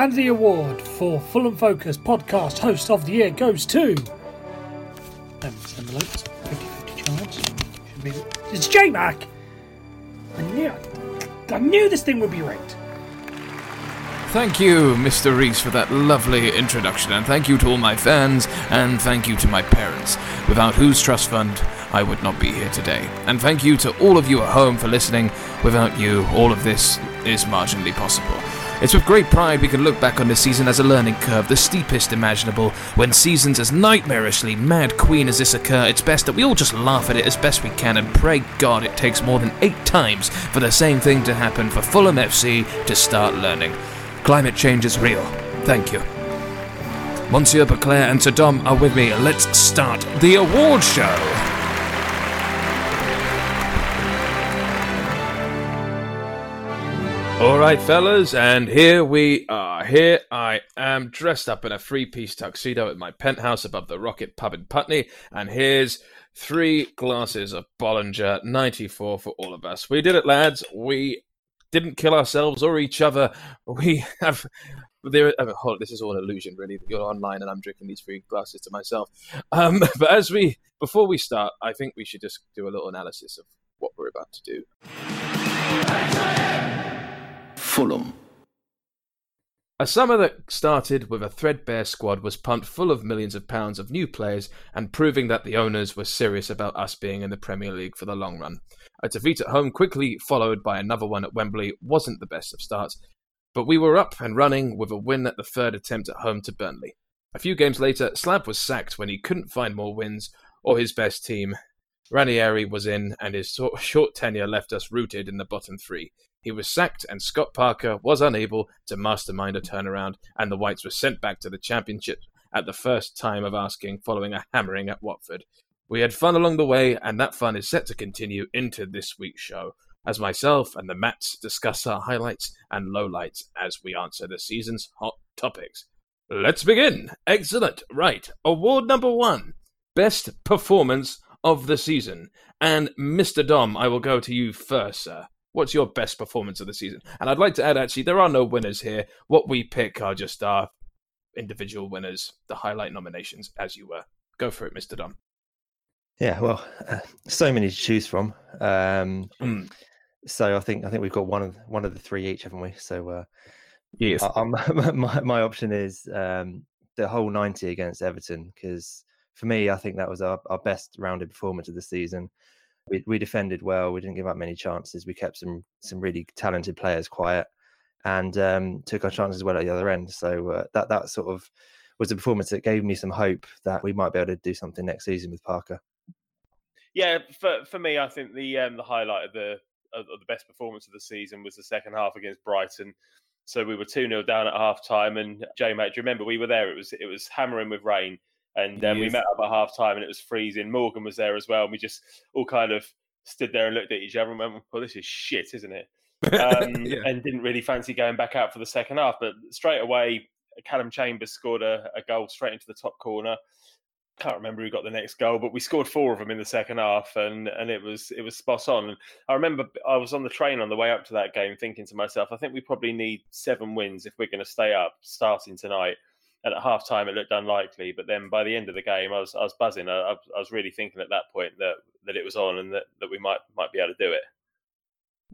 And the award for Fulham Focus podcast host of the year goes to. Envelopes, 50 50 chance. Should be. It's J Mac! I knew, I knew this thing would be rigged. Thank you, Mr. Reese, for that lovely introduction, and thank you to all my fans, and thank you to my parents, without whose trust fund I would not be here today. And thank you to all of you at home for listening. Without you, all of this is marginally possible. It's with great pride we can look back on this season as a learning curve, the steepest imaginable. When seasons as nightmarishly mad queen as this occur, it's best that we all just laugh at it as best we can and pray God it takes more than eight times for the same thing to happen for Fulham FC to start learning. Climate change is real. Thank you. Monsieur Beclair and Sir Dom are with me. Let's start the award show. All right, fellas, and here we are. Here I am, dressed up in a three-piece tuxedo at my penthouse above the Rocket Pub in Putney, and here's three glasses of Bollinger 94 for all of us. We did it, lads. We didn't kill ourselves or each other. We have. There, this is all an illusion, really. You're online, and I'm drinking these three glasses to myself. Um, but as we, before we start, I think we should just do a little analysis of what we're about to do. Fulham. A summer that started with a threadbare squad was pumped full of millions of pounds of new players and proving that the owners were serious about us being in the Premier League for the long run. A defeat at home, quickly followed by another one at Wembley, wasn't the best of starts, but we were up and running with a win at the third attempt at home to Burnley. A few games later, Slav was sacked when he couldn't find more wins or his best team. Ranieri was in, and his short tenure left us rooted in the bottom three. He was sacked, and Scott Parker was unable to mastermind a turnaround, and the Whites were sent back to the Championship at the first time of asking following a hammering at Watford. We had fun along the way, and that fun is set to continue into this week's show, as myself and the Mats discuss our highlights and lowlights as we answer the season's hot topics. Let's begin! Excellent! Right, award number one Best Performance of the Season. And Mr. Dom, I will go to you first, sir. What's your best performance of the season? And I'd like to add, actually, there are no winners here. What we pick are just our individual winners, the highlight nominations, as you were. Go for it, Mr. Dom. Yeah, well, uh, so many to choose from. Um, Mm. So I think I think we've got one of one of the three each, haven't we? So uh, Yes. I- my my option is um, the whole ninety against Everton because for me, I think that was our, our best rounded performance of the season. We, we defended well. We didn't give up many chances. We kept some some really talented players quiet, and um, took our chances well at the other end. So uh, that that sort of was a performance that gave me some hope that we might be able to do something next season with Parker. Yeah, for for me, I think the um, the highlight of the of the best performance of the season was the second half against Brighton. So we were two 0 down at half time, and J do you remember we were there? It was it was hammering with rain, and um, we met up at half time, and it was freezing. Morgan was there as well, and we just all kind of stood there and looked at each other and went, "Well, this is shit, isn't it?" Um, Yeah. And didn't really fancy going back out for the second half. But straight away, Callum Chambers scored a, a goal straight into the top corner can't remember who got the next goal, but we scored four of them in the second half, and and it was it was spot on. And I remember I was on the train on the way up to that game, thinking to myself, I think we probably need seven wins if we're going to stay up starting tonight. And at half time, it looked unlikely, but then by the end of the game, I was I was buzzing. I, I was- I really thinking at that point that that it was on and that, that we might might be able to do it.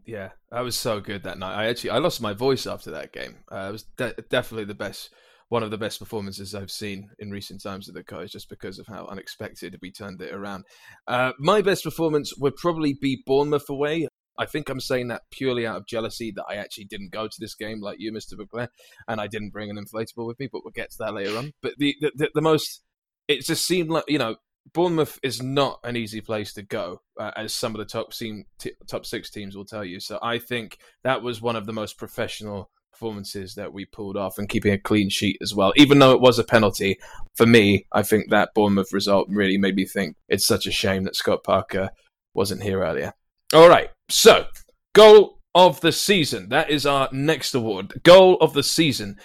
Yeah, that was so good that night. I actually I lost my voice after that game. Uh, it was de- definitely the best, one of the best performances I've seen in recent times at the Cottage, just because of how unexpected we turned it around. Uh, my best performance would probably be Bournemouth away. I think I'm saying that purely out of jealousy that I actually didn't go to this game like you, Mr. Buclair, and I didn't bring an inflatable with me. But we'll get to that later on. But the the, the, the most, it just seemed like you know Bournemouth is not an easy place to go, uh, as some of the top team, t- top six teams will tell you. So I think that was one of the most professional performances that we pulled off, and keeping a clean sheet as well. Even though it was a penalty, for me, I think that Bournemouth result really made me think it's such a shame that Scott Parker wasn't here earlier. All right, so goal of the season. That is our next award. Goal of the season.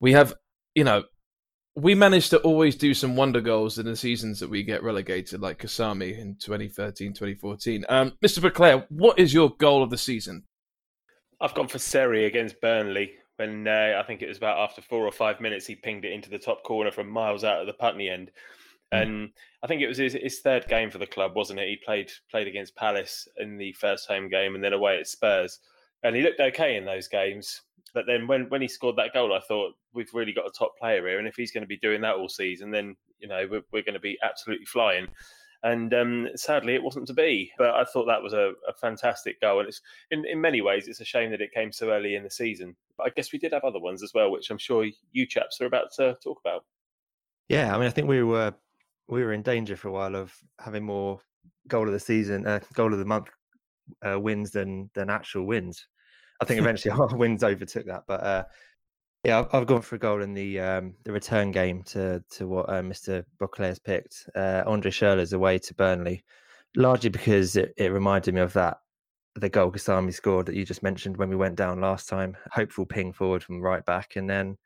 We have, you know, we managed to always do some wonder goals in the seasons that we get relegated, like Kasami in 2013, 2014. Um, Mr. Beclair, what is your goal of the season? I've gone for Seri against Burnley. when uh, I think it was about after four or five minutes, he pinged it into the top corner from miles out of the Putney end. Hmm. And I think it was his, his, third game for the club, wasn't it? He played played against Palace in the first home game, and then away at Spurs, and he looked okay in those games. But then when when he scored that goal, I thought we've really got a top player here, and if he's going to be doing that all season, then you know we're, we're going to be absolutely flying. And um, sadly, it wasn't to be. But I thought that was a, a, fantastic goal, and it's in, in many ways it's a shame that it came so early in the season. But I guess we did have other ones as well, which I'm sure you chaps are about to talk about. Yeah, I mean, I think we were we were in danger for a while of having more goal of the season, uh, goal of the month uh, wins than than actual wins. I think eventually our wins overtook that, but uh, yeah, I've, I've, gone for a goal in the um, the return game to to what uh, Mr. Beauclerc has picked. Uh, Andre Schürrle's away to Burnley, largely because it, it reminded me of that the goal Kasami scored that you just mentioned when we went down last time. Hopeful ping forward from right back, and then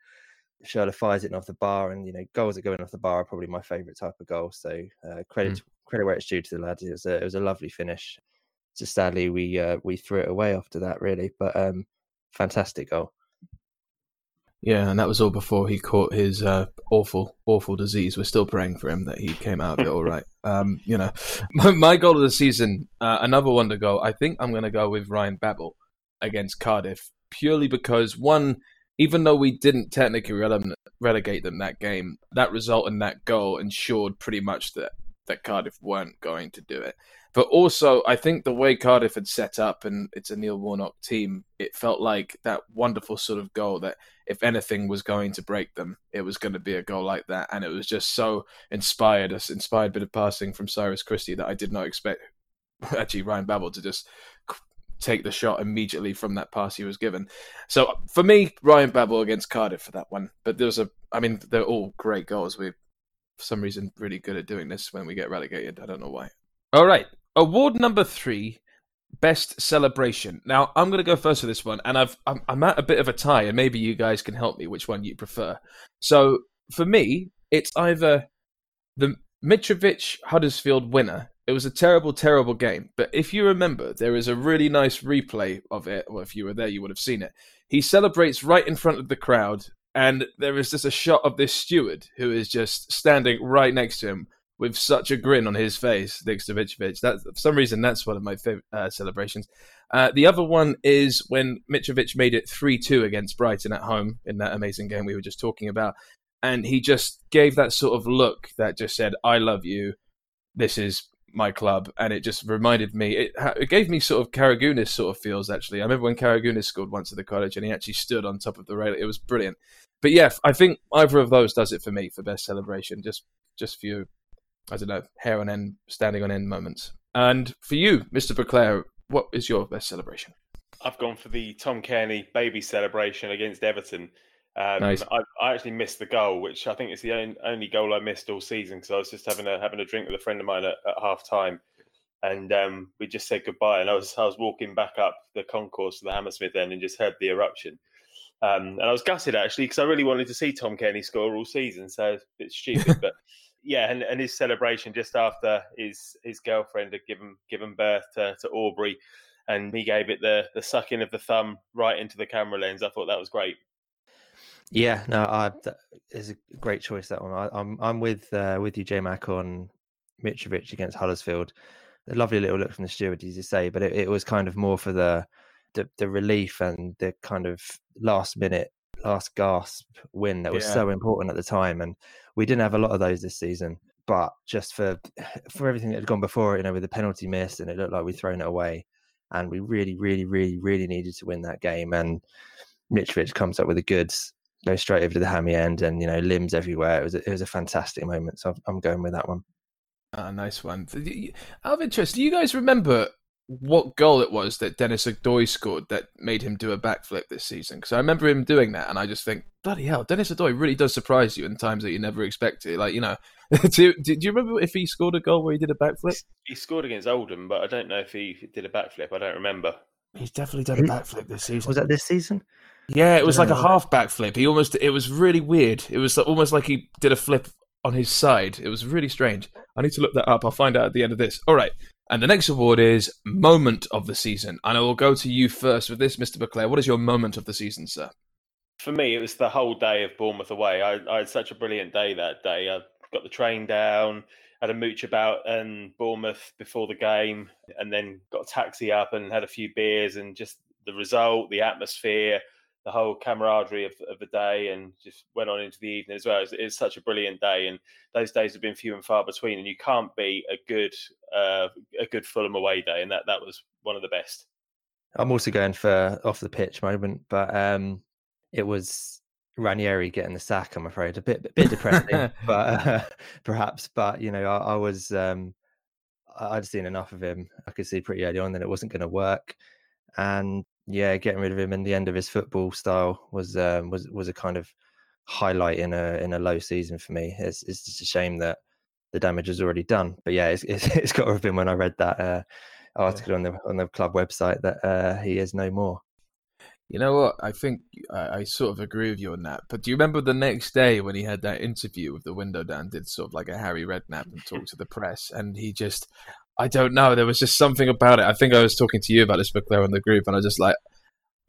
Schürrle fires it off the bar. And you know, goals that going off the bar are probably my favourite type of goal. So uh, credit mm. credit where it's due to the lads. It was a, it was a lovely finish. Just sadly, we uh, we threw it away after that, really. But um, fantastic goal. Yeah, and that was all before he caught his uh, awful, awful disease. We're still praying for him that he came out of it all right. Um, you know, my, my, goal of the season, uh, another wonder goal. I think I'm going to go with Ryan Babel against Cardiff purely because one, even though we didn't technically rele- relegate them that game, that result and that goal ensured pretty much that that Cardiff weren't going to do it. But also, I think the way Cardiff had set up, and it's a Neil Warnock team, it felt like that wonderful sort of goal that if anything was going to break them, it was going to be a goal like that. And it was just so inspired, us inspired bit of passing from Cyrus Christie that I did not expect actually Ryan Babel to just take the shot immediately from that pass he was given. So for me, Ryan Babel against Cardiff for that one. But there was a, I mean, they're all great goals. We're for some reason really good at doing this when we get relegated. I don't know why. All right, award number three, best celebration. Now I'm going to go first for this one, and I've I'm, I'm at a bit of a tie, and maybe you guys can help me which one you prefer. So for me, it's either the Mitrovic Huddersfield winner. It was a terrible, terrible game. But if you remember, there is a really nice replay of it. Well, if you were there, you would have seen it. He celebrates right in front of the crowd, and there is just a shot of this steward who is just standing right next to him with such a grin on his face next to Mitrovic. That for some reason that's one of my favorite uh, celebrations. Uh, the other one is when Mitrovic made it three two against Brighton at home in that amazing game we were just talking about, and he just gave that sort of look that just said, "I love you. This is." My club, and it just reminded me. It, it gave me sort of Karagounis sort of feels. Actually, I remember when Karagounis scored once at the Cottage, and he actually stood on top of the rail. It was brilliant. But yeah, I think either of those does it for me for best celebration. Just just few I don't know, hair on end, standing on end moments. And for you, Mr. Beauclerc, what is your best celebration? I've gone for the Tom Cairney baby celebration against Everton. Um, nice. I, I, actually missed the goal, which I think is the only, only goal I missed all season because I was just having a having a drink with a friend of mine at, at half time, and um, we just said goodbye. And I was I was walking back up the concourse to the Hammersmith end and just heard the eruption. Um, and I was gutted actually because I really wanted to see Tom Cairney score all season. So it's a bit stupid, but yeah, and, and his celebration just after his his girlfriend had given given birth to, to Aubrey, and he gave it the the sucking of the thumb right into the camera lens. I thought that was great. Yeah, no, I, that is a great choice that one. I, am I'm, I'm with uh, with you, J Mac, on Mitrovic against Huddersfield. A lovely little look from the steward, as you say, but it, it was kind of more for the, the the relief and the kind of last minute last gasp win that was yeah. so important at the time. And we didn't have a lot of those this season. But just for for everything that had gone before, you know, with the penalty miss and it looked like we'd thrown it away. And we really, really, really, really needed to win that game. And Mitrovic comes up with the goods, goes straight over to the hammy end, and you know, limbs everywhere. It was a, it was a fantastic moment. So I'm going with that one. Ah, nice one. Out of interest, do you guys remember what goal it was that Dennis Odoi scored that made him do a backflip this season. Because I remember him doing that, and I just think, bloody hell, Dennis Odoi really does surprise you in times that you never expect it. Like, you know, do, do, you remember if he scored a goal where he did a backflip? He scored against Oldham, but I don't know if he did a backflip. I don't remember. He's definitely done a backflip this season. Was that this season? Yeah, it was like a half backflip. He almost, it was really weird. It was almost like he did a flip on his side. It was really strange. I need to look that up. I'll find out at the end of this. All right. And the next award is Moment of the Season. And I will go to you first with this, Mr. Beauclerc. What is your moment of the season, sir? For me, it was the whole day of Bournemouth away. I, I had such a brilliant day that day. I got the train down, had a mooch about and Bournemouth before the game, and then got a taxi up and had a few beers and just the result, the atmosphere, the whole camaraderie of, of the day, and just went on into the evening as well. It's, it's such a brilliant day, and those days have been few and far between. And you can't be a good uh, a good Fulham away day, and that that was one of the best. I'm also going for off the pitch moment, but um, it was Ranieri getting the sack. I'm afraid a bit a bit depressing, but uh, perhaps. But you know, I, I was um, I'd seen enough of him. I could see pretty early on that it wasn't going to work, and yeah, getting rid of him and the end of his football style was um, was was a kind of highlight in a in a low season for me. It's it's just a shame that the damage is already done. But yeah, it's it's, it's got to have been when I read that uh, article yeah. on the on the club website that uh, he is no more. You know what? I think I, I, sort of agree with you on that. But do you remember the next day when he had that interview with the window down, did sort of like a Harry Redknapp and talked to the press, and he just, I don't know, there was just something about it. I think I was talking to you about this book there in the group, and I was just like,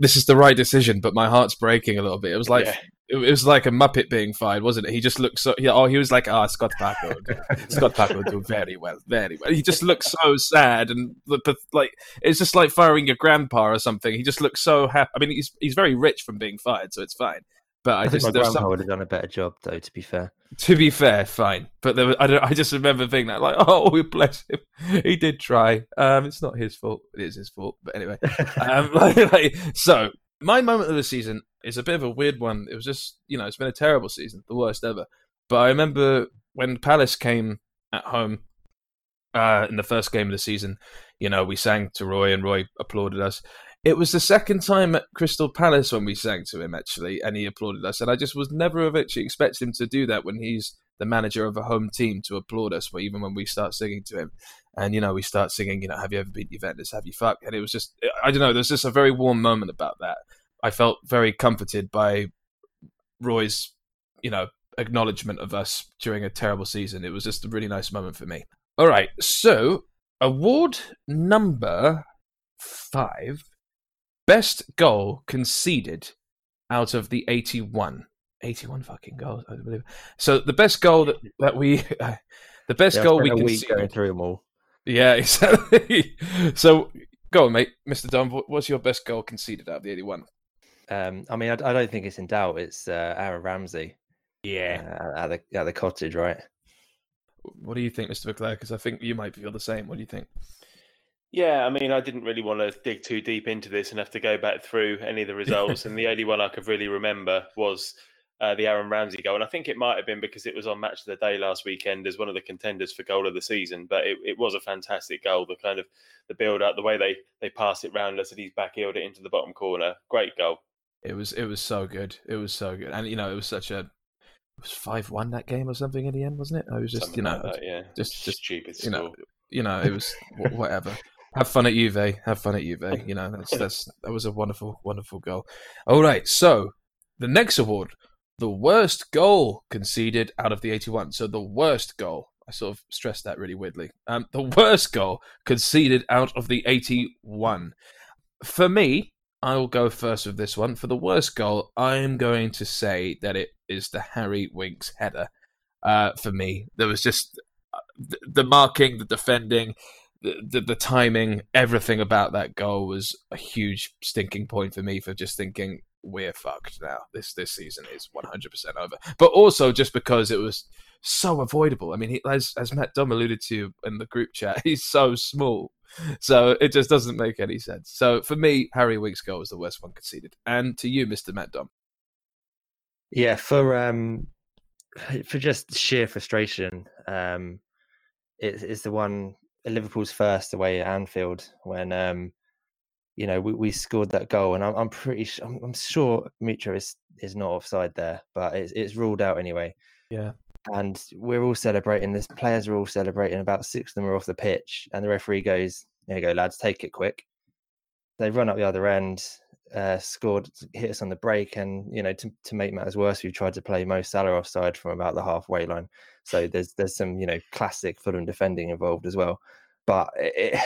this is the right decision, but my heart's breaking a little bit. It was like yeah. it, was like a Muppet being fired, wasn't it? He just looked so. oh, he was like, ah, oh, Scott Parker, Scott Parker will do very well, very well. He just looked so sad and like it's just like firing your grandpa or something. He just looks so happy. I mean, he's he's very rich from being fired, so it's fine. But I, I just my grandpa some... would have done a better job, though. To be fair, to be fair, fine. But there was, I, don't, I just remember thinking that, like, oh, bless him. He did try. Um, it's not his fault. It is his fault. But anyway, um, like, like, so my moment of the season is a bit of a weird one. It was just, you know, it's been a terrible season, the worst ever. But I remember when Palace came at home uh, in the first game of the season, you know, we sang to Roy and Roy applauded us. It was the second time at Crystal Palace when we sang to him, actually, and he applauded us. And I just was never actually expected him to do that when he's the manager of a home team to applaud us, but even when we start singing to him. And, you know, we start singing, you know, have you ever been to Juventus? Have you fucked? And it was just, I don't know, there's just a very warm moment about that. I felt very comforted by Roy's, you know, acknowledgement of us during a terrible season. It was just a really nice moment for me. All right, so award number five best goal conceded out of the 81. 81 fucking goals, I believe. So the best goal that, that we, uh, the best yeah, goal we can conceded. going through them all. Yeah, exactly. so go on, mate. Mr. Dunn, what's your best goal conceded out of the 81? Um, I mean, I, I, don't think it's in doubt. It's uh, Aaron Ramsey. Yeah, uh, at the at the cottage, right? What do you think, Mr. McClare? Because I think you might feel the same. What do you think? Yeah, I mean, I didn't really want to dig too deep into this and have to go back through any of the results. and the only one I could really remember was uh, the Aaron Ramsey goal. And I think it might have been because it was on Match of the Day last weekend as one of the contenders for goal of the season. But it, it was a fantastic goal. The kind of the build up, the way they they pass it round, us, and he's back heeled it into the bottom corner. Great goal. It was it was so good. It was so good, and you know it was such a it was five one that game or something in the end, wasn't it? I was just something you know like that, yeah, just just stupid. You know, you know it was whatever. Have fun at Juve. Have fun at Juve. You know that's that's that was a wonderful wonderful goal. All right, so the next award the worst goal conceded out of the 81. So the worst goal. I sort of stressed that really weirdly. Um, the worst goal conceded out of the 81. For me, I will go first with this one. For the worst goal, I am going to say that it is the Harry Winks header. Uh, for me, there was just uh, the, the marking, the defending, the, the, the timing, everything about that goal was a huge stinking point for me for just thinking we're fucked now. This this season is 100% over. But also just because it was so avoidable. I mean, he, as as Matt Dom alluded to in the group chat, he's so small, so it just doesn't make any sense. So for me, Harry Winks' goal was the worst one conceded. And to you, Mister Matt Dom. Yeah, for um, for just sheer frustration, um, it, it's the one Liverpool's first away at Anfield when um you know, we, we scored that goal, and I'm, I'm pretty, sure, I'm, I'm, sure Mitro is is not offside there, but it's it's ruled out anyway. Yeah, and we're all celebrating. This players are all celebrating. About six of them are off the pitch, and the referee goes, "There you go, lads, take it quick." They run up the other end, uh, scored, hit us on the break, and you know, to to make matters worse, we tried to play Mo Salah offside from about the halfway line. So there's there's some you know classic Fulham defending involved as well, but it,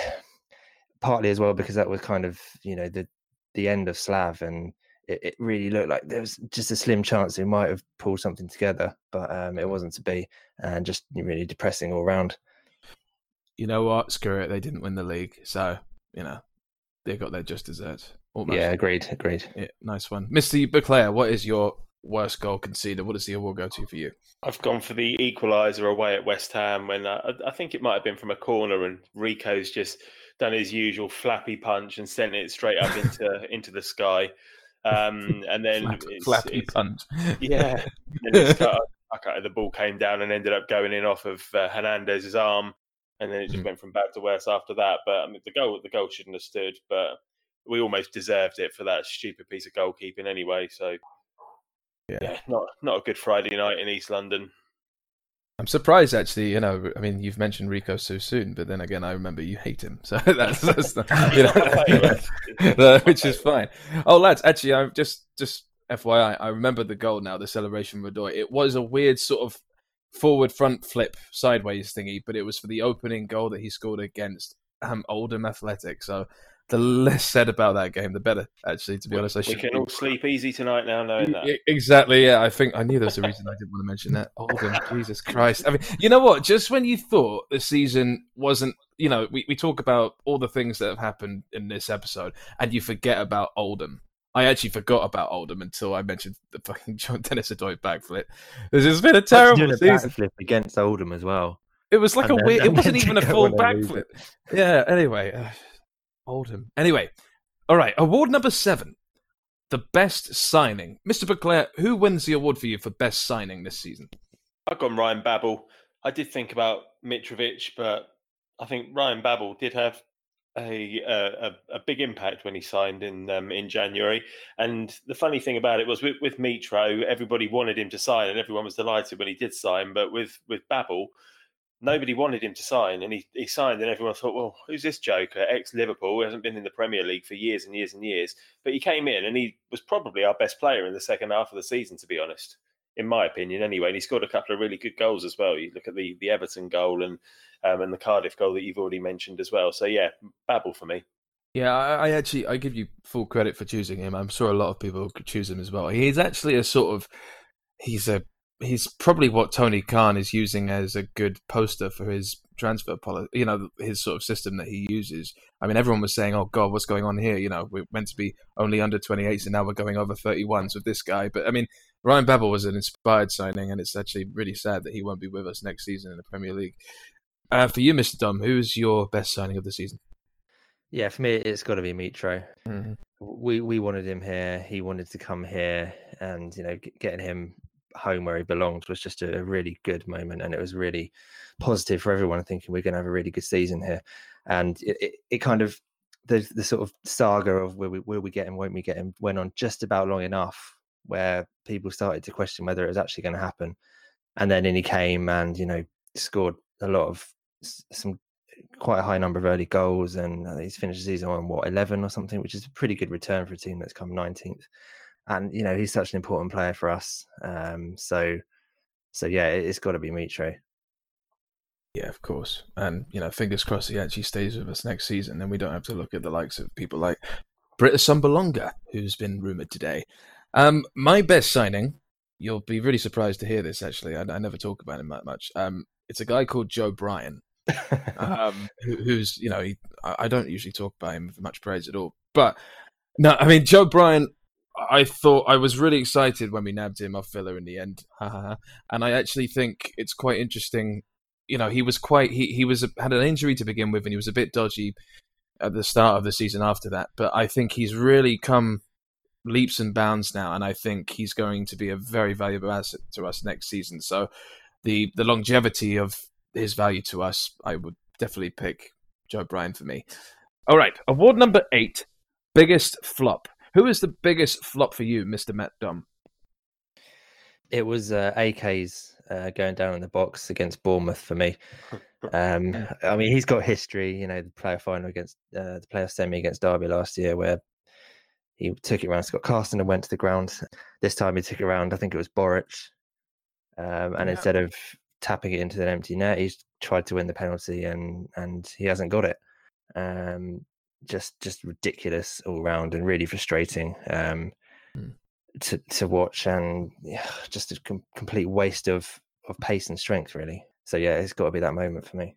partly as well because that was kind of you know the the end of Slav, and it, it, really looked like there was just a slim chance we might have pulled something together, but um, it wasn't to be, and just really depressing all round. You know what? Screw it. They didn't win the league, so you know they got their just desserts. Almost. Yeah, agreed, agreed. Yeah, nice one, Mister Beclair. What is your worst goal conceded? What does the award go to for you? I've gone for the equaliser away at West Ham when I, I think it might have been from a corner, and Rico's just done his usual flappy punch and sent it straight up into into the sky. Um, and then Flap, it's, flappy it's, punch. Yeah. it's got, okay, the ball came down and ended up going in off of uh, Hernandez's arm, and then it just mm. went from bad to worse after that. But I mean, the goal the goal shouldn't have stood, but we almost deserved it for that stupid piece of goalkeeping anyway. So yeah. yeah, not not a good Friday night in East London. I'm surprised, actually. You know, I mean, you've mentioned Rico so soon, but then again, I remember you hate him, so that's, that's you know, which is fine. Oh, lads, actually, I'm just just FYI, I remember the goal now, the celebration Radoy. It was a weird sort of forward front flip sideways thingy, but it was for the opening goal that he scored against um, Oldham Athletic. So the less said about that game, the better. Actually, to be we, honest, I we can all sleep easy tonight now, knowing that. Exactly. Yeah, I think I knew there was a reason I didn't want to mention that. Oh, Oldham, Jesus Christ! I mean, you know what? Just when you thought the season wasn't, you know, we, we talk about all the things that have happened in this episode, and you forget about Oldham. I actually forgot about Oldham until I mentioned the fucking John Dennis Odoi backflip. This has been a terrible a season. Backflip against Oldham as well. It was like and a then, weird. It wasn't even a full backflip. Yeah. Anyway. Uh, Oldham. Anyway, all right. Award number seven, the best signing. Mr. Beclair, who wins the award for you for best signing this season? I've gone Ryan Babel. I did think about Mitrovic, but I think Ryan Babel did have a, a, a big impact when he signed in um, in January. And the funny thing about it was with, with Mitro, everybody wanted him to sign, and everyone was delighted when he did sign. But with with Babel, nobody wanted him to sign, and he, he signed, and everyone thought, well, who's this joker? Ex Liverpool, hasn't been in the Premier League for years and years and years. But he came in, and he was probably our best player in the second half of the season, to be honest, in my opinion, anyway. And he scored a couple of really good goals as well. You look at the the Everton goal and um, and the Cardiff goal that you've already mentioned as well. So yeah, Babel for me. Yeah, I, I actually I give you full credit for choosing him. I'm sure a lot of people could choose him as well. He's actually a sort of he's a he's probably what Tony Khan is using as a good poster for his transfer policy. You know, his sort of system that he uses. I mean, everyone was saying, "Oh God, what's going on here?" You know, we're meant to be only under 28s, and now we're going over 31s with this guy. But I mean, Ryan Babel was an inspired signing, and it's actually really sad that he won't be with us next season in the Premier League. Uh, for you, Mr. Dom, who's your best signing of the season? Yeah, for me, it's got to be Mitro. Mm-hmm. We we wanted him here. He wanted to come here, and you know, getting him home where he belonged was just a, really good moment, and it was really positive for everyone. Thinking we're going to have a really good season here, and it, it, it kind of the the sort of saga of will we will we get him, won't we get him, went on just about long enough where people started to question whether it was actually going to happen, and then in he came and you know scored a lot of some quite a high number of early goals, and uh, he's finished the season on what eleven or something, which is a pretty good return for a team that's come nineteenth and you know he's such an important player for us. Um, so, so yeah, it, has got to be Mitro. Yeah, of course, and you know, fingers crossed he actually stays with us next season, and we don't have to look at the likes of people like Britt Assombalonga, who's been rumored today. Um, my best signing, you'll be really surprised to hear this. Actually, I, I never talk about him that much. Um, it's a guy called Joe Bryan, um, who, who's you know, he, I, I don't usually talk about him with much praise at all, but no, I mean Joe Bryan I thought I was really excited when we nabbed him off Villa in the end, and I actually think it's quite interesting. You know, he was quite he he was had an injury to begin with, and he was a bit dodgy at the start of the season after that. But I think he's really come leaps and bounds now, and I think he's going to be a very valuable asset to us next season. So the the longevity of his value to us, I would definitely pick Joe Bryan for me. All right, award number eight, biggest flop. Who is the biggest flop for you, Mister Matt Dom? It was uh, AK's uh, going down in the box against Bournemouth for me. Um, I mean, he's got history. You know, the play-off final against uh, the play-off semi against Derby last year, where he took it around Scott Carson and went to the ground. This time he took it around. I think it was Boruc, um, and yeah. instead of tapping it into an empty net, he's tried to win the penalty and and he hasn't got it. Um, just just ridiculous all round and really frustrating. Um, Hmm. to to watch, and yeah, just a com- complete waste of of pace and strength, really. So yeah, it's got to be that moment for me.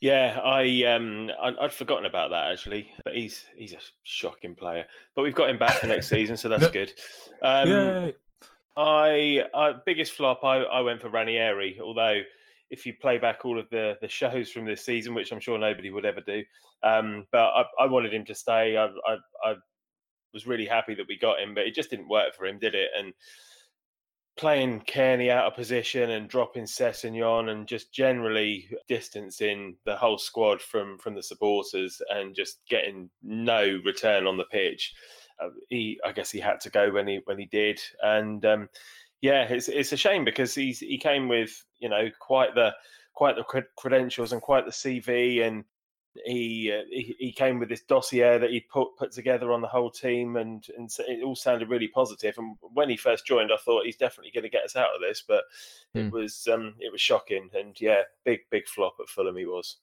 Yeah, I um I, I'd forgotten about that actually, but he's he's a shocking player. But we've got him back for next season, so that's good. Um, Yay. I, I biggest flop. I, I went for Ranieri. Although, if you play back all of the the shows from this season, which I'm sure nobody would ever do, um, but I, I wanted him to stay. I, I I was really happy that we got him, but it just didn't work for him, did it? And playing Cairney out of position and dropping Sessegnon and just generally distancing the whole squad from from the supporters and just getting no return on the pitch. Uh, he, I guess, he had to go when he when he did, and um, yeah, it's it's a shame because he's he came with you know quite the quite the cred- credentials and quite the CV and he, uh, he he came with this dossier that he'd put put together on the whole team, and and it all sounded really positive. And when he first joined, I thought he's definitely going to get us out of this, but Hmm. it was um it was shocking, and yeah, big big flop at Fulham he was.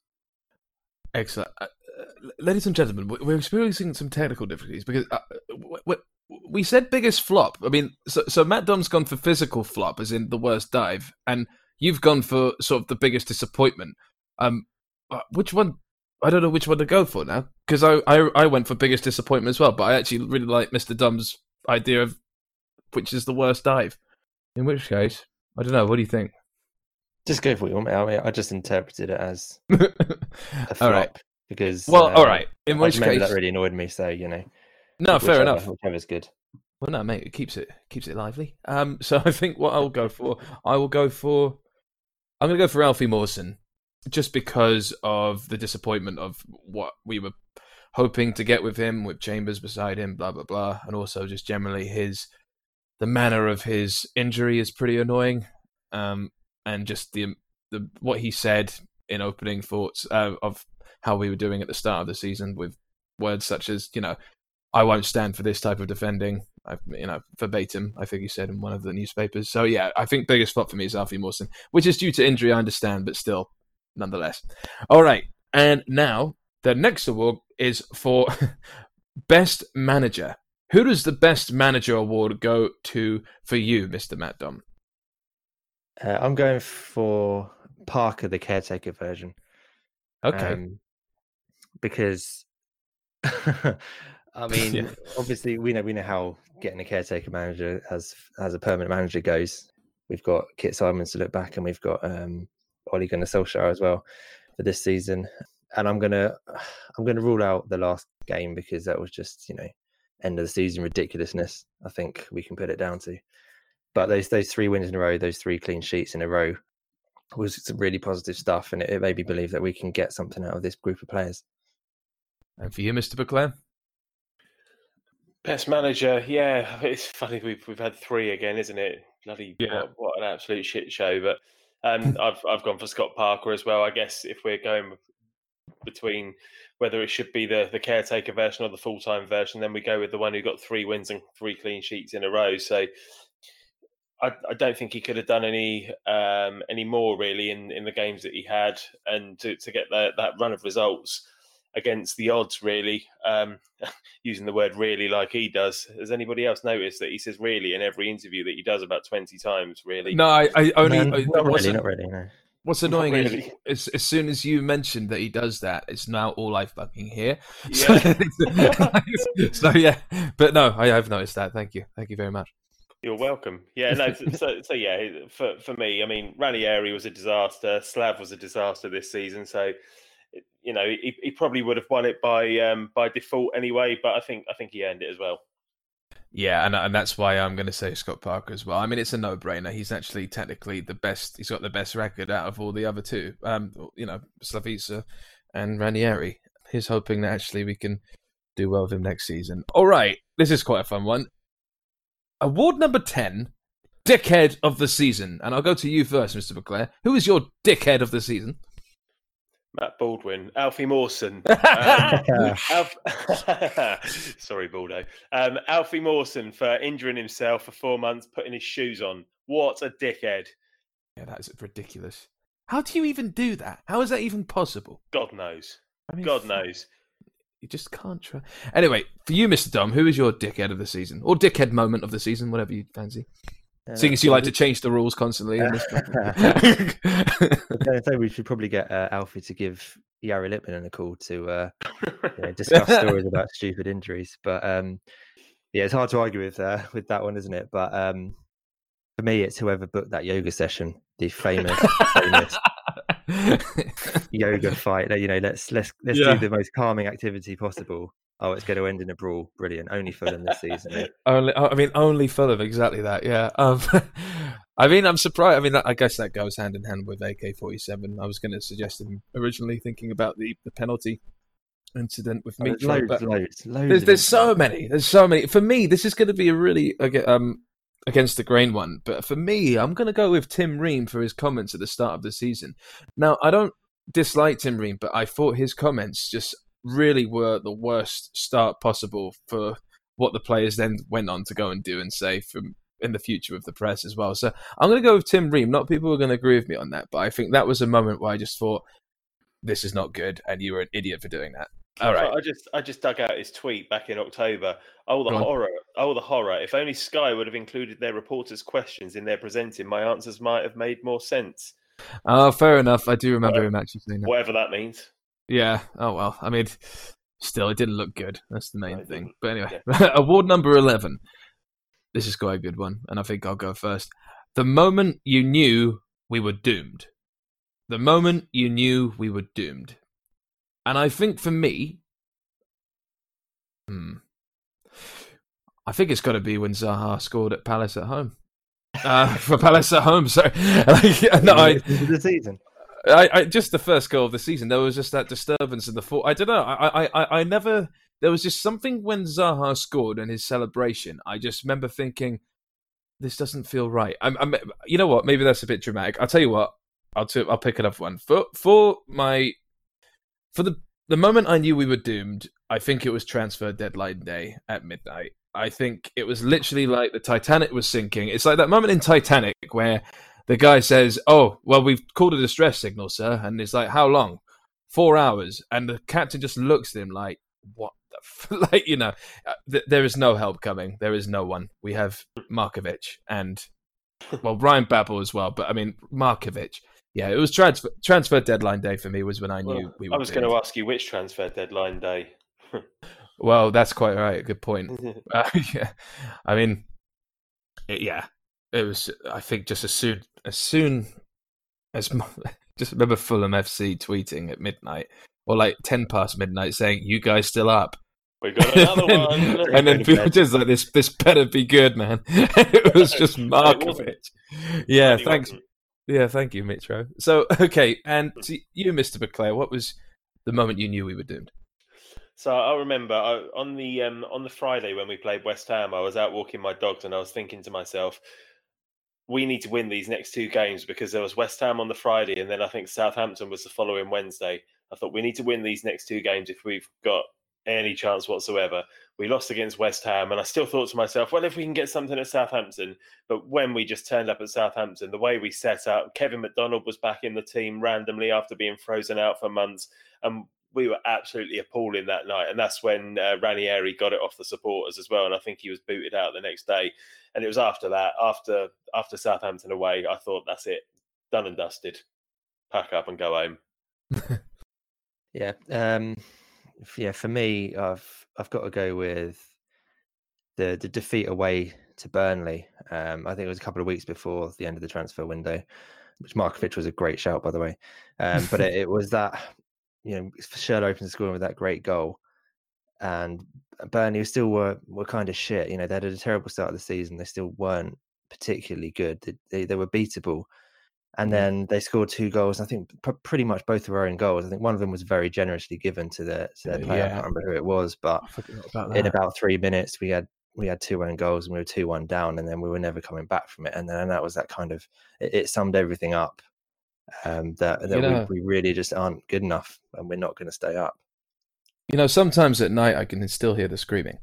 Excellent. Uh, uh, ladies and gentlemen, we- we're experiencing some technical difficulties because uh, we said biggest flop. I mean, so, so Matt Dom's gone for physical flop, as in the worst dive, and you've gone for sort of the biggest disappointment. Um, uh, which one? I don't know which one to go for now because I, I I went for biggest disappointment as well, but I actually really like Mr. Dom's idea of which is the worst dive. In which case, I don't know. What do you think? Just go for what you want. mate. I mean, I just interpreted it as a flop all right. because Well, uh, all right. In I which case, that really annoyed me. So you know, no, fair whichever- enough. Whichever's good. Well, no, mate, it keeps it keeps it lively. Um, so I think what I'll go for, I will go for, I'm going to go for Alfie Mawson, just because of the disappointment of what we were hoping to get with him, with Chambers beside him, blah blah blah, and also just generally his, the manner of his injury is pretty annoying, um, and just the the what he said in opening thoughts uh, of how we were doing at the start of the season with words such as you know I won't stand for this type of defending. I, you know, verbatim, I think he said in one of the newspapers. So yeah, I think biggest flop for me is Alfie Mawson, which is due to injury, I understand, but still, nonetheless. All right, and now the next award is for best manager. Who does the best manager award go to for you, Mister Matt Dom? Uh, I'm going for Parker, the caretaker version. Okay, um, because I mean, Yeah. obviously we know we know how getting a caretaker manager as as a permanent manager goes. We've got Kit Symons to look back, and we've got um, Ole Gunnar Solskjaer as well for this season. And I'm gonna I'm gonna rule out the last game because that was just you know end of the season ridiculousness. I think we can put it down to. But those those three wins in a row, those three clean sheets in a row, was some really positive stuff, and it, it made me believe that we can get something out of this group of players. and for you, Mister Beclair. Best manager, yeah. It's funny we've we've had three again, isn't it? Bloody Yeah. what, what an absolute shit show. But um, I've I've gone for Scott Parker as well. I guess if we're going between whether it should be the the caretaker version or the full time version, then we go with the one who got three wins and three clean sheets in a row. So I, I don't think he could have done any um, any more really in, in the games that he had, and to, to get that that run of results against the odds really. Um, using the word really like he does. Has anybody else noticed that he says really in every interview that he does about 20 times, really? No, I, I only. No, I- not what's, really, not really. No. what's Not annoying is really. as, as soon as you mentioned that he does that, it's now all I fucking hear. Yeah. So, so yeah, but no, I have noticed that. Thank you, thank you very much. You're welcome. Yeah, no, so, so, so yeah, for, for me, I mean, Ranieri was a disaster. Slav was a disaster this season. So, you know, he, he probably would have won it by um, by default anyway, but I think I think he earned it as well. Yeah, and and that's why I'm going to say Scott Parker as well. I mean, it's a no-brainer. He's actually technically the best. He's got the best record out of all the other two. Um, you know, Slaviša and Ranieri. He's hoping that actually we can do well with him next season. All right, this is quite a fun one. Award number ten, Dickhead of the Season, and I'll go to you first, Mr. McClare. Who is your Dickhead of the Season? Matt Baldwin, Alfie Mawson. Um, Alf- Sorry, Baldo. Um, Alfie Mawson for injuring himself for four months, putting his shoes on. What a dickhead. Yeah, that is ridiculous. How do you even do that? How is that even possible? God knows. I mean, God knows. you just can't try. Anyway, for you, Mister Dom, who is your dickhead of the season or dickhead moment of the season, whatever you fancy? Uh, Seeing as you like to change the rules constantly. In this I think we should probably get uh, Alfie to give Jari Litmanen a call to uh, you know, discuss stories about stupid injuries. But um, yeah, it's hard to argue with uh, with that one, isn't it? But um, for me, it's whoever booked that yoga session, the famous, famous yoga fight. You know, let's let's let's Yeah. do the most calming activity possible. Oh, it's going to end in a brawl. Brilliant. Only Fulham this season. eh? only, I mean, only Fulham, exactly that. Yeah. Um, I mean, I'm surprised. I mean, I guess that goes hand in hand with AK-47. I was going to suggest him originally thinking about the, the penalty incident with Oh, loads, but loads, loads. there's there's so many. There's so many. For me, this is going to be a really um against the grain one. But for me, I'm going to go with Tim Ream for his comments at the start of the season. Now, I don't dislike Tim Ream, but I thought his comments just really were the worst start possible for what the players then went on to go and do and say from in the future of the press as well. So I'm going to go with Tim Ream. Not people are going to agree with me on that, but I think that was a moment where I just thought this is not good, and you were an idiot for doing that. All right. I just I just dug out his tweet back in October. Oh the horror! Oh the horror! If only Sky would have included their reporters' questions in their presenting, my answers might have made more sense. Oh, fair enough. I do remember him actually saying that. Whatever that means. Yeah. Oh well. I mean, still, it didn't look good. That's the main thing. But anyway, award number eleven. This is quite a good one, and I think I'll go first. The moment you knew we were doomed. The moment you knew we were doomed. And I think for me, hmm, I think it's got to be when Zaha scored at Palace at home. Uh, for Palace at home, sorry. Like, no, I, the season. I, I just the first goal of the season. There was just that disturbance in the foot. I don't know. I, I, I, I never. There was just something when Zaha scored and his celebration. I just remember thinking, this doesn't feel right. I'm, I'm you know what? Maybe that's a bit dramatic. I'll tell you what. I'll t- I'll pick another one for for my for the the moment I knew we were doomed. I think it was transfer deadline day at midnight. I think it was literally like the Titanic was sinking. It's like that moment in Titanic where the guy says, "Oh, well, we've called a distress signal, sir," and it's like, "How long?" Four hours, and the captain just looks at him like, "What the f-? like?" You know, uh, th- there is no help coming. There is no one. We have Markovic and well, Ryan Babel as well, but I mean Markovic. Yeah, it was transfer transfer deadline day for me. Was when I knew Well, we were. I was going to ask you which transfer deadline day. Well, that's quite right. Good point. Uh, yeah, I mean, it, yeah, it was. I think just as soon as soon as just remember Fulham FC tweeting at midnight or like ten past midnight saying, "You guys still up?" we got another and, one. then, and then people just like this. This better be good, man. it was just It Markovic. wasn't. Yeah, Bloody thanks. wasn't. Yeah, thank you, Mitro. So, okay, and to you, Mister McClare, what was the moment you knew we were doomed? So I remember I, on the um, on the Friday when we played West Ham, I was out walking my dogs and I was thinking to myself, we need to win these next two games because there was West Ham on the Friday and then I think Southampton was the following Wednesday. I thought we need to win these next two games if we've got any chance whatsoever. We lost against West Ham and I still thought to myself, well, if we can get something at Southampton, but when we just turned up at Southampton, the way we set up, Kevin McDonald was back in the team randomly after being frozen out for months, and we were absolutely appalling that night. And that's when uh, Ranieri got it off the supporters as well, and I think he was booted out the next day. And it was after that, after after Southampton away, I thought that's it, done and dusted, pack up and go home. Yeah. Um yeah, for me, I've I've got to go with the the defeat away to Burnley. Um, I think it was a couple of weeks before the end of the transfer window, which Markovic was a great shout, by the way. Um, but it, it was that you know Schürrle opens the scoring with that great goal, and Burnley still were were kind of shit. You know, they had a terrible start of the season. They still weren't particularly good. They they, they were beatable. And then they scored two goals. I think pr- pretty much both of our own goals. I think one of them was very generously given to the to their player. I can't remember who it was, but about in about three minutes we had we had two own goals and we were two one down, and then we were never coming back from it. And then that was that kind of it, it summed everything up. Um, that that You know- we, we really just aren't good enough, and we're not going to stay up. You know, sometimes at night I can still hear the screaming.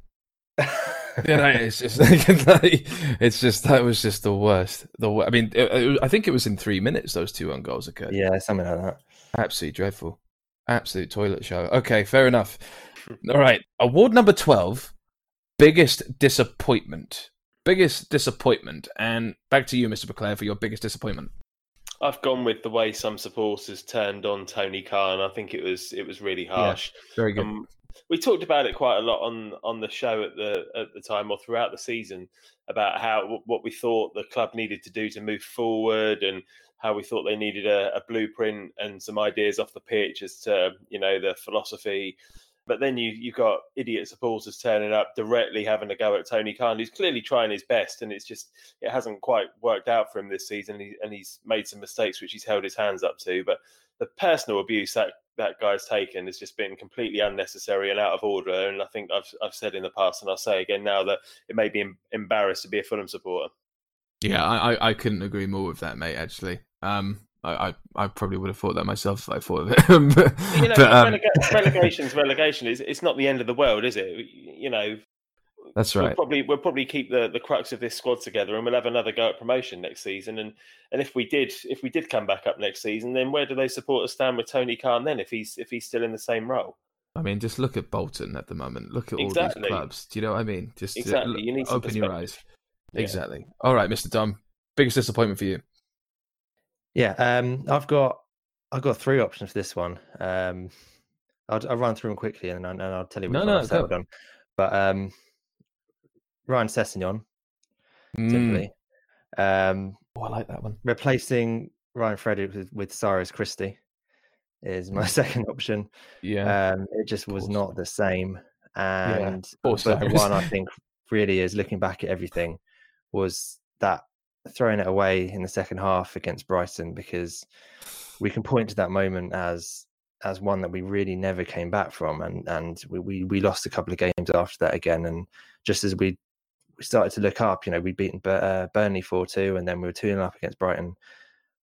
you know, it's just like, it's just that was just the worst. The I mean, it, it, I think it was in three minutes those two own goals occurred. yeah, something like that. Absolutely dreadful. Absolute toilet show. Okay, fair enough. All right. Award number 12 biggest disappointment. Biggest disappointment. And back to you, Mr. Beclair, for your biggest disappointment. I've gone with the way some supporters turned on Tony Khan. I think it was it was really harsh. Very good. Um, we talked about it quite a lot on on the show at the at the time or throughout the season about how what we thought the club needed to do to move forward and how we thought they needed a, a blueprint and some ideas off the pitch as to you know the philosophy but then you you've got idiot supporters turning up directly having a go at Tony Khan, who's clearly trying his best, and it's just it hasn't quite worked out for him this season, He and he's made some mistakes which he's held his hands up to. But the personal abuse that that guy's taken has just been completely unnecessary and out of order. And I think I've I've said in the past, and I'll say again now that it made me embarrassed to be a Fulham supporter. Yeah, I, I couldn't agree more with that, mate. Actually, um, I, I, I probably would have thought that myself if I thought of it. but, you know, but, um... relega- relegation's relegation. It's, it's not the end of the world, is it? You know, that's right. We'll probably we'll probably keep the, the crux of this squad together, and we'll have another go at promotion next season. And and if we did if we did come back up next season, then where do those supporters stand with Tony Khan then? If he's if he's still in the same role. I mean, just look at Bolton at the moment. Look at all exactly. these clubs. Do you know what I mean? Just exactly. you need open your eyes. Yeah. Exactly. All right, Mr. Dom. Biggest disappointment for you? Yeah, um, I've got I've got three options for this one. Um, I'll, I'll run through them quickly and, and I'll tell you which no, one no, I've settled on. But um, Ryan Sessegnon, mm. simply. Um, oh, I like that one. Replacing Ryan Frederick with, with Cyrus Christie is my second option. Yeah, um, it just was not the same. And yeah, but the one I think really is looking back at everything was that throwing it away in the second half against Brighton because we can point to that moment as as one that we really never came back from and and we, we, we lost a couple of games after that again. And just as we we started to look up you know we'd beaten uh, Burnley 4-2 and then we were 2 up against Brighton.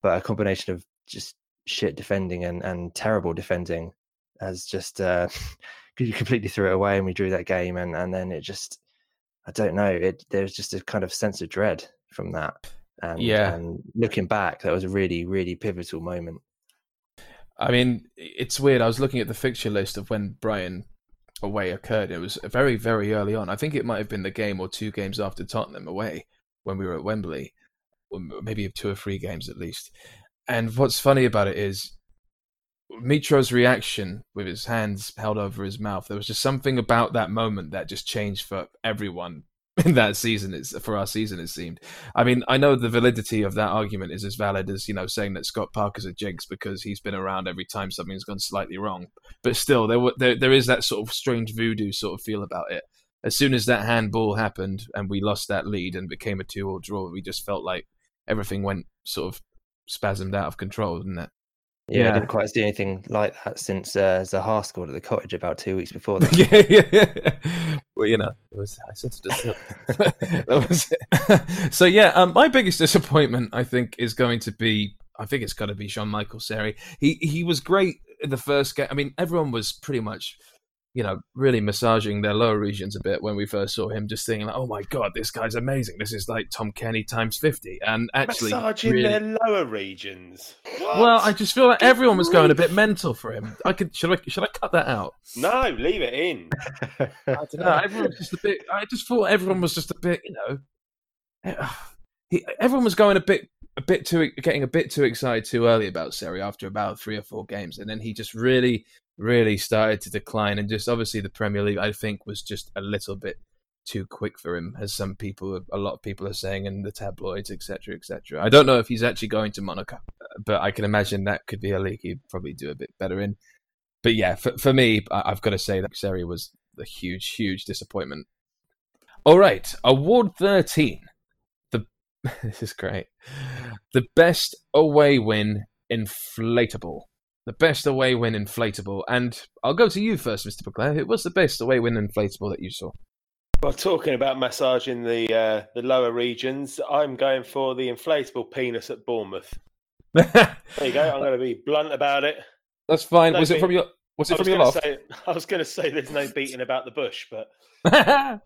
But a combination of just shit defending and and terrible defending as just uh completely threw it away and we drew that game and and then it just I don't know it there's just a kind of sense of dread from that. And, yeah. And looking back, that was a really, really pivotal moment. I mean, it's weird. I was looking at the fixture list of when Brighton away occurred. It was very, very early on. I think it might have been the game or two games after Tottenham away when we were at Wembley, or maybe two or three games at least. And what's funny about it is Mitro's reaction with his hands held over his mouth. There was just something about that moment that just changed for everyone in that season it's for our season it seemed. I mean i know the validity of that argument is as valid as you know saying that scott parker's a jinx because he's been around every time something's gone slightly wrong. But still there, there there is that sort of strange voodoo sort of feel about it. As soon as that handball happened and we lost that lead and became a two-all draw we just felt like everything went sort of spasmed out of control didn't it yeah, I didn't quite see anything like that since uh, Zaha scored at the cottage about two weeks before that. yeah, yeah, yeah. Well, you know, it was I said that was it. so yeah, um, my biggest disappointment, I think, is going to be. I think it's got to be Jean-Michel Seri. He he was great in the first game. I mean, everyone was pretty much you know, really massaging their lower regions a bit when we first saw him, just thinking like, "Oh my god, this guy's amazing! This is like Tom Cairney times 50. And actually, massaging really... their lower regions. What? Well, I just feel like Good everyone was going a bit mental for him. I could should I should I cut that out? No, leave it in. I don't know. Everyone was just a bit. I just thought everyone was just a bit, you know. He, everyone was going a bit a bit too getting a bit too excited too early about Seri after about three or four games, and then he just really really started to decline. And just obviously the Premier League, I think, was just a little bit too quick for him, as some people, a lot of people are saying in the tabloids, etc., etc. I don't know if he's actually going to Monaco, but I can imagine that could be a league he'd probably do a bit better in. But yeah, for, for me, I've got to say that Seri was a huge, huge disappointment. All right, award thirteen. The this is great. The best away win inflatable the best away win inflatable. And I'll go to you first, Mr. Beclair. Who was the best away win inflatable that you saw? Well, talking about massaging the uh, the lower regions, I'm going for the inflatable penis at Bournemouth. there you go. I'm going to be blunt about it. That's fine. No was it from your was it from your loft? Say, I was going to say there's no beating about the bush, but were,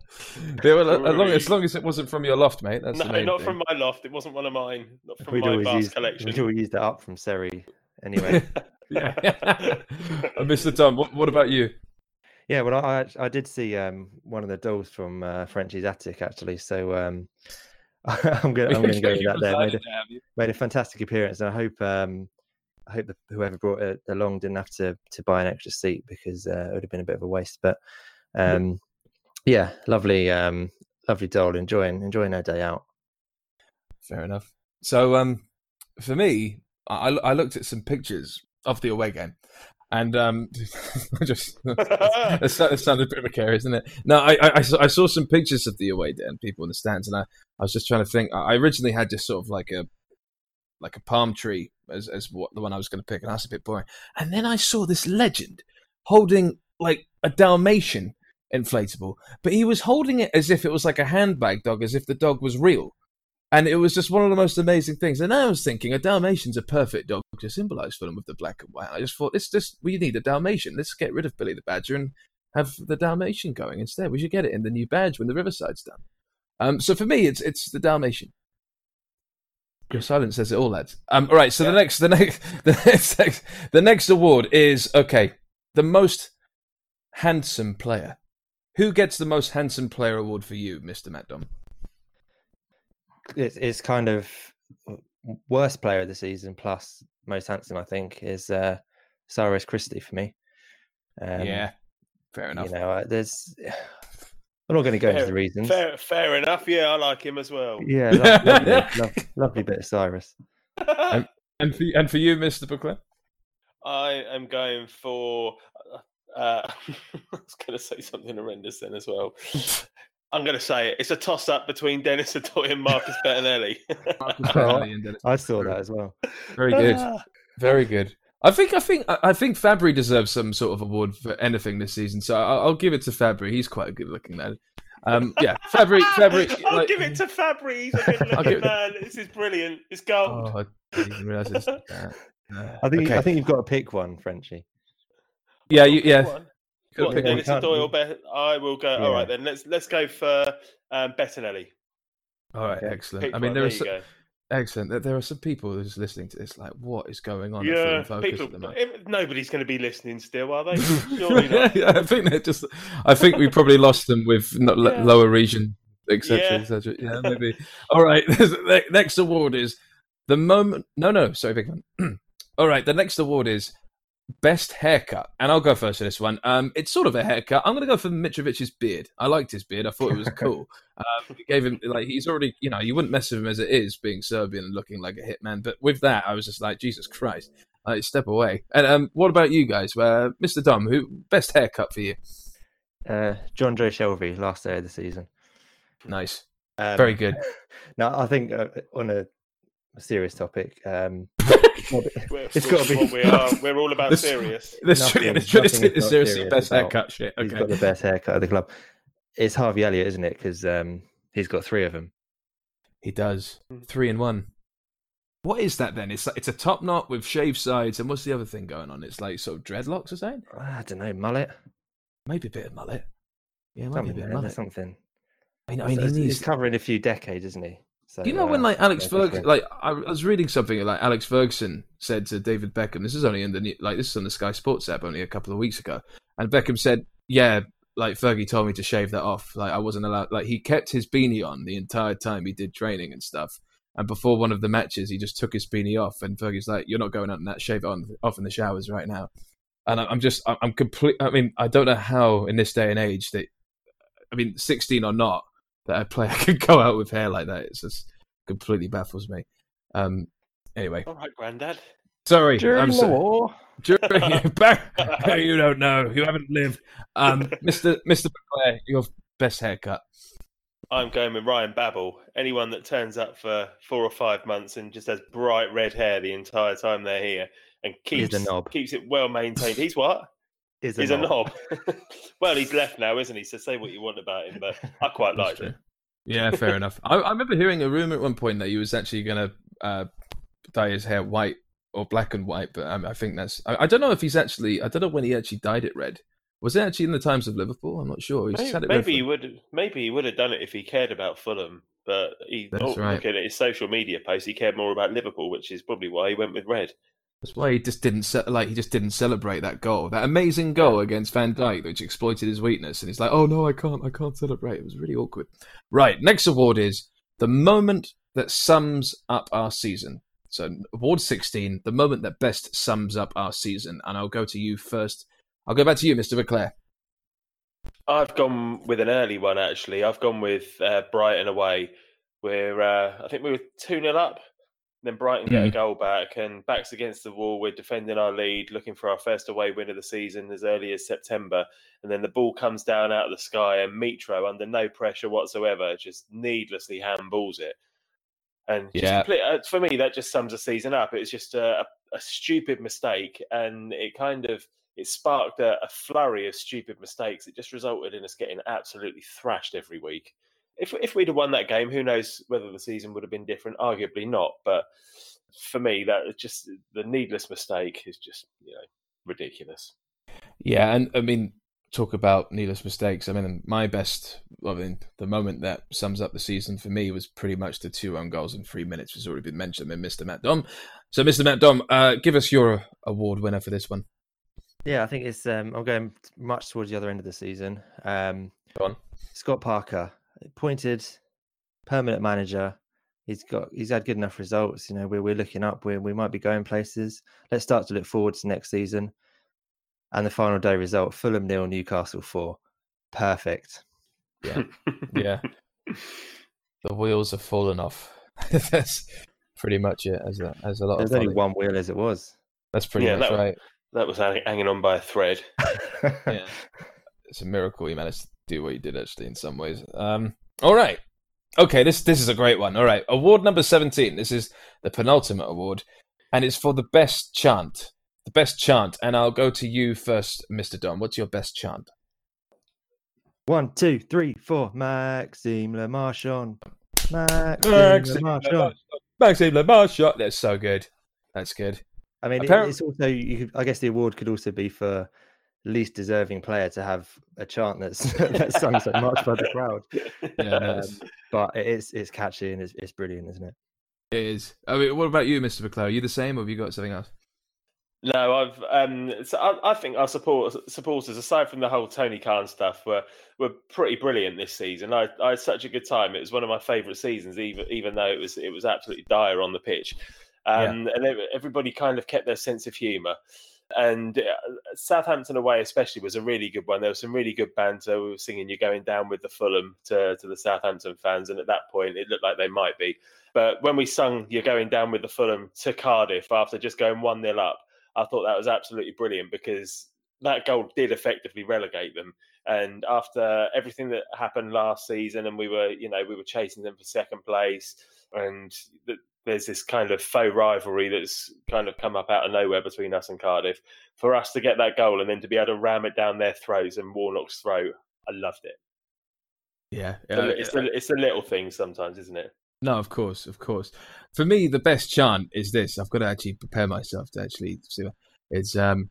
as, long, as long as it wasn't from your loft, mate. That's no, not thing. from my loft. It wasn't one of mine. Not from we'd my vast used, collection. We'd always used that up from Seri anyway. yeah. Mr. Tom, what, what about you? Yeah, well, I I, I did see um, one of the dolls from uh, Frenchie's attic actually. So um, I'm gonna I'm gonna go with that. There made a, made a fantastic appearance, and I hope um, I hope that whoever brought it along didn't have to to buy an extra seat because uh, it would have been a bit of a waste. But um, yeah, lovely um, lovely doll. Enjoying enjoying her day out. Fair enough. So um, for me, I, I looked at some pictures of the away game. And um, just it sounded a bit of care, isn't it? No, I, I, I saw some pictures of the away day and people in the stands, and I, I was just trying to think. I originally had just sort of like a like a palm tree as as what the one I was going to pick, and that's a bit boring. And then I saw this legend holding like a Dalmatian inflatable, but he was holding it as if it was like a handbag dog, as if the dog was real. And it was just one of the most amazing things. And I was thinking, a Dalmatian's a perfect dog to symbolise for them with the black and white. I just thought, this just we need a Dalmatian. Let's get rid of Billy the Badger and have the Dalmatian going instead. We should get it in the new badge when the Riverside's done. Um, so for me, it's it's the Dalmatian. Your silence says it all, lads. Um, all right. So yeah. the next, the next, the next, the next award is okay. The most handsome player. Who gets the most handsome player award for you, Mister Matt Dom? It's, it's kind of worst player of the season plus most handsome. I think is uh, Cyrus Christie for me. Um, yeah, fair enough. You know, uh, there's. I'm not going to go fair, into the reasons. Fair, fair enough. Yeah, I like him as well. Yeah, lovely, lovely, lovely, lovely bit of Cyrus. and, and for and for you, Mister Buckler. I am going for. Uh, I was going to say something horrendous then as well. I'm going to say it. It's a toss up between Dennis Odoi and Marcus Bettinelli. Marcus Bettinelli and Dennis. I saw that as well. Very good. Very good. I think I think I think Fabri deserves some sort of award for anything this season, so I'll, I'll give it to Fabri. He's quite a good looking man. Um, yeah, Fabri. Fabri. I'll like, give it to Fabri. He's a good looking man. This is brilliant. It's gold. Oh, I didn't realize it's, uh, I think okay. I think you've got to pick one, Frenchie. Yeah, you, yeah. What, Dennis Odoi, Bet- I will go. Yeah. All right, then let's let's go for um, Bettinelli. All right, excellent. Pick I mean, one. there, there are some, excellent. There are some people who's listening to this, like, what is going on? Yeah, people. Nobody's going to be listening still, are they? Surely not. yeah, I think they just. I think we probably lost them with not, yeah. lower region, etc. Yeah. etc. Yeah, maybe. All right. next award is the moment. No, no, sorry, big one. All right, the next award is Best haircut, and I'll go first for this one. Um, it's sort of a haircut. I'm going to go for Mitrovic's beard. I liked his beard. I thought it was cool. um, it gave him like he's already, you know, you wouldn't mess with him as it is, being Serbian and looking like a hitman. But with that, I was just like, Jesus Christ, like step away. And um, what about you guys? Uh, Mr. Dom, who best haircut for you? Uh, Jonjo Shelvey, last day of the season. Nice, um, very good. now, I think uh, on a, a serious topic. Um, it's got to be. We are. We're all about serious. This nothing, this is seriously best haircut shit. Okay. He's got the best haircut of the club. It's Harvey Elliott, isn't it? Because um, he's got three of them. He does hmm. three in one. What is that then? It's it's a top knot with shaved sides, and what's the other thing going on? It's like sort of dreadlocks or something. I don't know, mullet. Maybe a bit of mullet. Yeah, maybe a bit of mullet. Something. I mean, I mean he's, he's covering a few decades, isn't he? So, you know uh, when like Alex Ferguson, like I was reading something like Alex Ferguson said to David Beckham. This is only in the like this is on the Sky Sports app only a couple of weeks ago, and Beckham said, "Yeah, like Fergie told me to shave that off. Like I wasn't allowed. Like he kept his beanie on the entire time he did training and stuff. And before one of the matches, he just took his beanie off, and Fergie's like, "You're not going out and that shave it on off in the showers right now." And I'm just, I'm complete. I mean, I don't know how in this day and age that, I mean, 16 or not, that a player could go out with hair like that. It's just completely baffles me. Um, anyway, all right, Grandad. Sorry, During I'm so, during, back, you don't know. You haven't lived. Um, Mister Mister Clare, your best haircut. I'm going with Ryan Babel. Anyone that turns up for four or five months and just has bright red hair the entire time they're here and keeps keeps it well maintained. He's what? Is a he's knob. a knob. well, he's left now, isn't he? So say what you want about him, but I quite like him. Yeah, fair enough. I, I, remember hearing a rumor at one point that he was actually going to uh, dye his hair white or black and white, but um, I think that's. I, I, don't know if he's actually. I don't know when he actually dyed it red. Was it actually in the times of Liverpool? I'm not sure. He's maybe, maybe he would. Maybe he would have done it if he cared about Fulham. But he, oh, right. looking at his social media post, he cared more about Liverpool, which is probably why he went with red. That's why he just didn't ce- like he just didn't celebrate that goal, that amazing goal against Van Dijk, which exploited his weakness. And he's like, "Oh no, I can't, I can't celebrate." It was really awkward. Right, next award is the moment that sums up our season. So, award sixteen, the moment that best sums up our season. And I'll go to you first. I'll go back to you, Mister Leclerc. I've gone with an early one actually. I've gone with uh, Brighton away, where uh, I think we were two 0 up. Then Brighton get a goal back, and backs against the wall. We're defending our lead, looking for our first away win of the season as early as September. And then the ball comes down out of the sky, and Mitro, under no pressure whatsoever, just needlessly handballs it. And just Yeah. uh, for me, that just sums the season up. It's just a, a stupid mistake, and it kind of it sparked a, a flurry of stupid mistakes. It just resulted in us getting absolutely thrashed every week. If if we'd have won that game, who knows whether the season would have been different? Arguably not. But for me, that just the needless mistake is just you know ridiculous. Yeah, and I mean, talk about needless mistakes. I mean, my best, I mean, the moment that sums up the season for me was pretty much the two own goals in three minutes, which has already been mentioned by Mr. Matt Dom. So, Mr. Matt Dom, uh, give us your award winner for this one. Yeah, I think it's. Um, I'm going much towards the other end of the season. Um, Go on. Scott Parker, appointed permanent manager. He's got. He's had good enough results. You know, we're we're looking up. We we might be going places. Let's start to look forward to next season. And the final day result: Fulham nil, Newcastle four. Perfect. Yeah. Yeah. The wheels have fallen off. That's pretty much it. As a, as a lot There's of only one wheel as it was. That's pretty Yeah, much that- right. That was hang- hanging on by a thread. Yeah. It's a miracle you managed to do what you did, actually, in some ways. Um, all right. Okay, this this is a great one. All right, award number seventeen. This is the penultimate award, and it's for the best chant. The best chant, and I'll go to you first, Mister Don. What's your best chant? One, two, three, four. Maxime Le Marchand. Maxime, Maxime Le Marchand. Maxime Le Marchand. That's so good. That's good. I mean, it- Apparent- it's also. You could, I guess the award could also be for least deserving player to have a chant that's that's sung so much by the crowd. Yeah, no, it's- Um, but it is it's catchy and it's, it's brilliant, isn't it? it is. I mean, what about you, Mister McClure? Are you the same, or have you got something else? No, I've um, so I, I think our support supporters, aside from the whole Tony Khan stuff, were were pretty brilliant this season. I, I had such a good time. It was one of my favourite seasons, even even though it was it was absolutely dire on the pitch. Um, And everybody kind of kept their sense of humour. And uh, Southampton away, especially, was a really good one. There was some really good banter. We were singing "You're Going Down with the Fulham" to to the Southampton fans, and at that point, it looked like they might be. But when we sung "You're Going Down with the Fulham" to Cardiff after just going one 0 up, I thought that was absolutely brilliant because that goal did effectively relegate them. And after everything that happened last season, and we were, you know, we were chasing them for second place, and th- there's this kind of faux rivalry that's kind of come up out of nowhere between us and Cardiff. For us to get that goal and then to be able to ram it down their throats and Warnock's throat, I loved it. Yeah, It's the- it's, the, it's the little things sometimes, isn't it? No, of course, of course. For me, the best chant is this. I've got to actually prepare myself to actually see. It's um,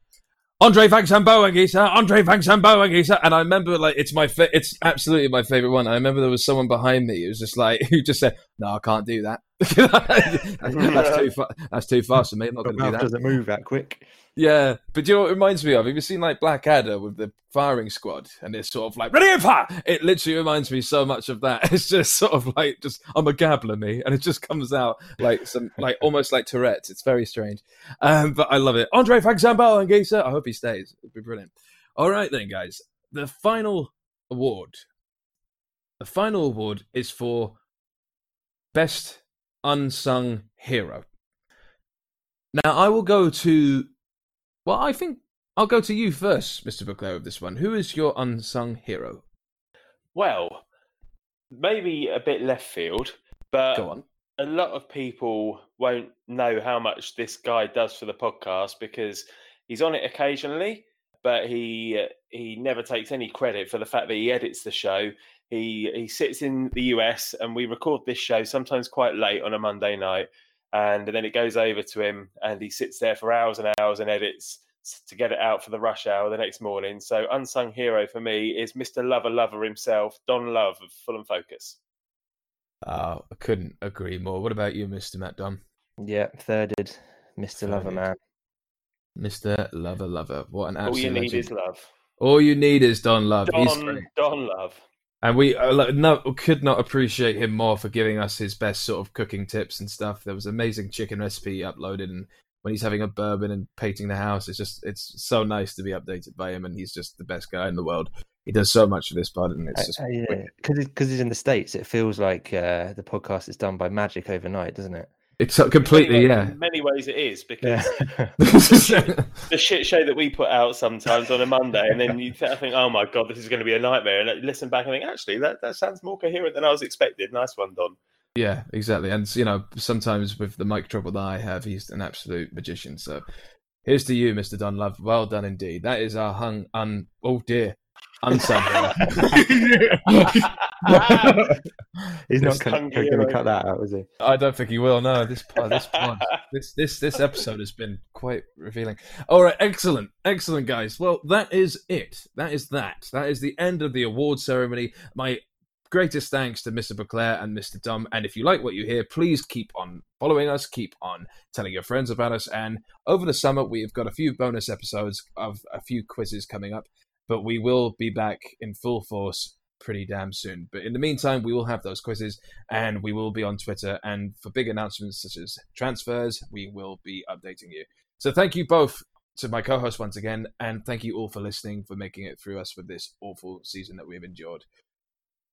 André-Frank Zambo Anguissa, André-Frank Zambo Anguissa, and I remember like it's my fa- it's absolutely my favorite one. I remember there was someone behind me who was just like who just said, "No, I can't do that. that's too fa- that's too fast for me. I'm not going to do that." doesn't move that quick. Yeah, but do you know what it reminds me of? Have you seen like Blackadder with the firing squad and it's sort of like ready and fire? It literally reminds me so much of that. It's just sort of like just I'm a gabbler me, and it just comes out like some like almost like Tourette's. It's very strange, um, but I love it. André-Frank Zambo Anguissa. I hope he stays. It'd be brilliant. All right then, guys. The final award. The final award is for best unsung hero. Now I will go to well, I think I'll go to you first, Mr. Booker, with this one. Who is your unsung hero? Well, maybe a bit left field, but Go on. a lot of people won't know how much this guy does for the podcast because he's on it occasionally, but he he never takes any credit for the fact that he edits the show. He he sits in the US and we record this show sometimes quite late on a Monday night, and then it goes over to him and he sits there for hours and hours and edits to get it out for the rush hour the next morning. So unsung hero for me is Mr. Lover Lover himself, Don Love of Fulham Focus. Oh, I couldn't agree more. What about you, Mr. Matt Dunn? Yeah, thirded, Mr. Thirded. Loverman. Mr. Lover Lover. What an All absolute you need legend. is love. All you need is Don Love. Don. Don Love. And we uh, no, could not appreciate him more for giving us his best sort of cooking tips and stuff. There was amazing chicken recipe uploaded, and when he's having a bourbon and painting the house, it's just it's so nice to be updated by him, and he's just the best guy in the world. He does so much for this pod, and it's just Because because he's in the states, it feels like uh, the podcast is done by magic overnight, doesn't it? It's completely In yeah. many ways- In many ways, it is because Yeah. the shit show that we put out sometimes on a Monday, and then you th- think, "Oh my god, this is going to be a nightmare," and I listen back and think, "Actually, that, that sounds more coherent than I was expected." Nice one, Don. Yeah, exactly. And you know, sometimes with the mic trouble that I have, he's an absolute magician. So here's to you, Mr. Don Love. Well done indeed. That is our hung un oh dear. Unsung. He's not going to cut that out, is he? I don't think he will. No, this pod, this pod, this this this episode has been quite revealing. All right, excellent, excellent, guys. Well, that is it. That is that. That is the end of the award ceremony. My greatest thanks to Mr. Beclair and Mr. Dumb. And if you like what you hear, please keep on following us, keep on telling your friends about us. And over the summer, we've got a few bonus episodes of a few quizzes coming up, but we will be back in full force pretty damn soon. But in the meantime, we will have those quizzes and we will be on Twitter. And for big announcements such as transfers, we will be updating you. So thank you both to my co host once again. And thank you all for listening, for making it through us with this awful season that we've endured.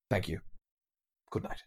Thank you. Good night.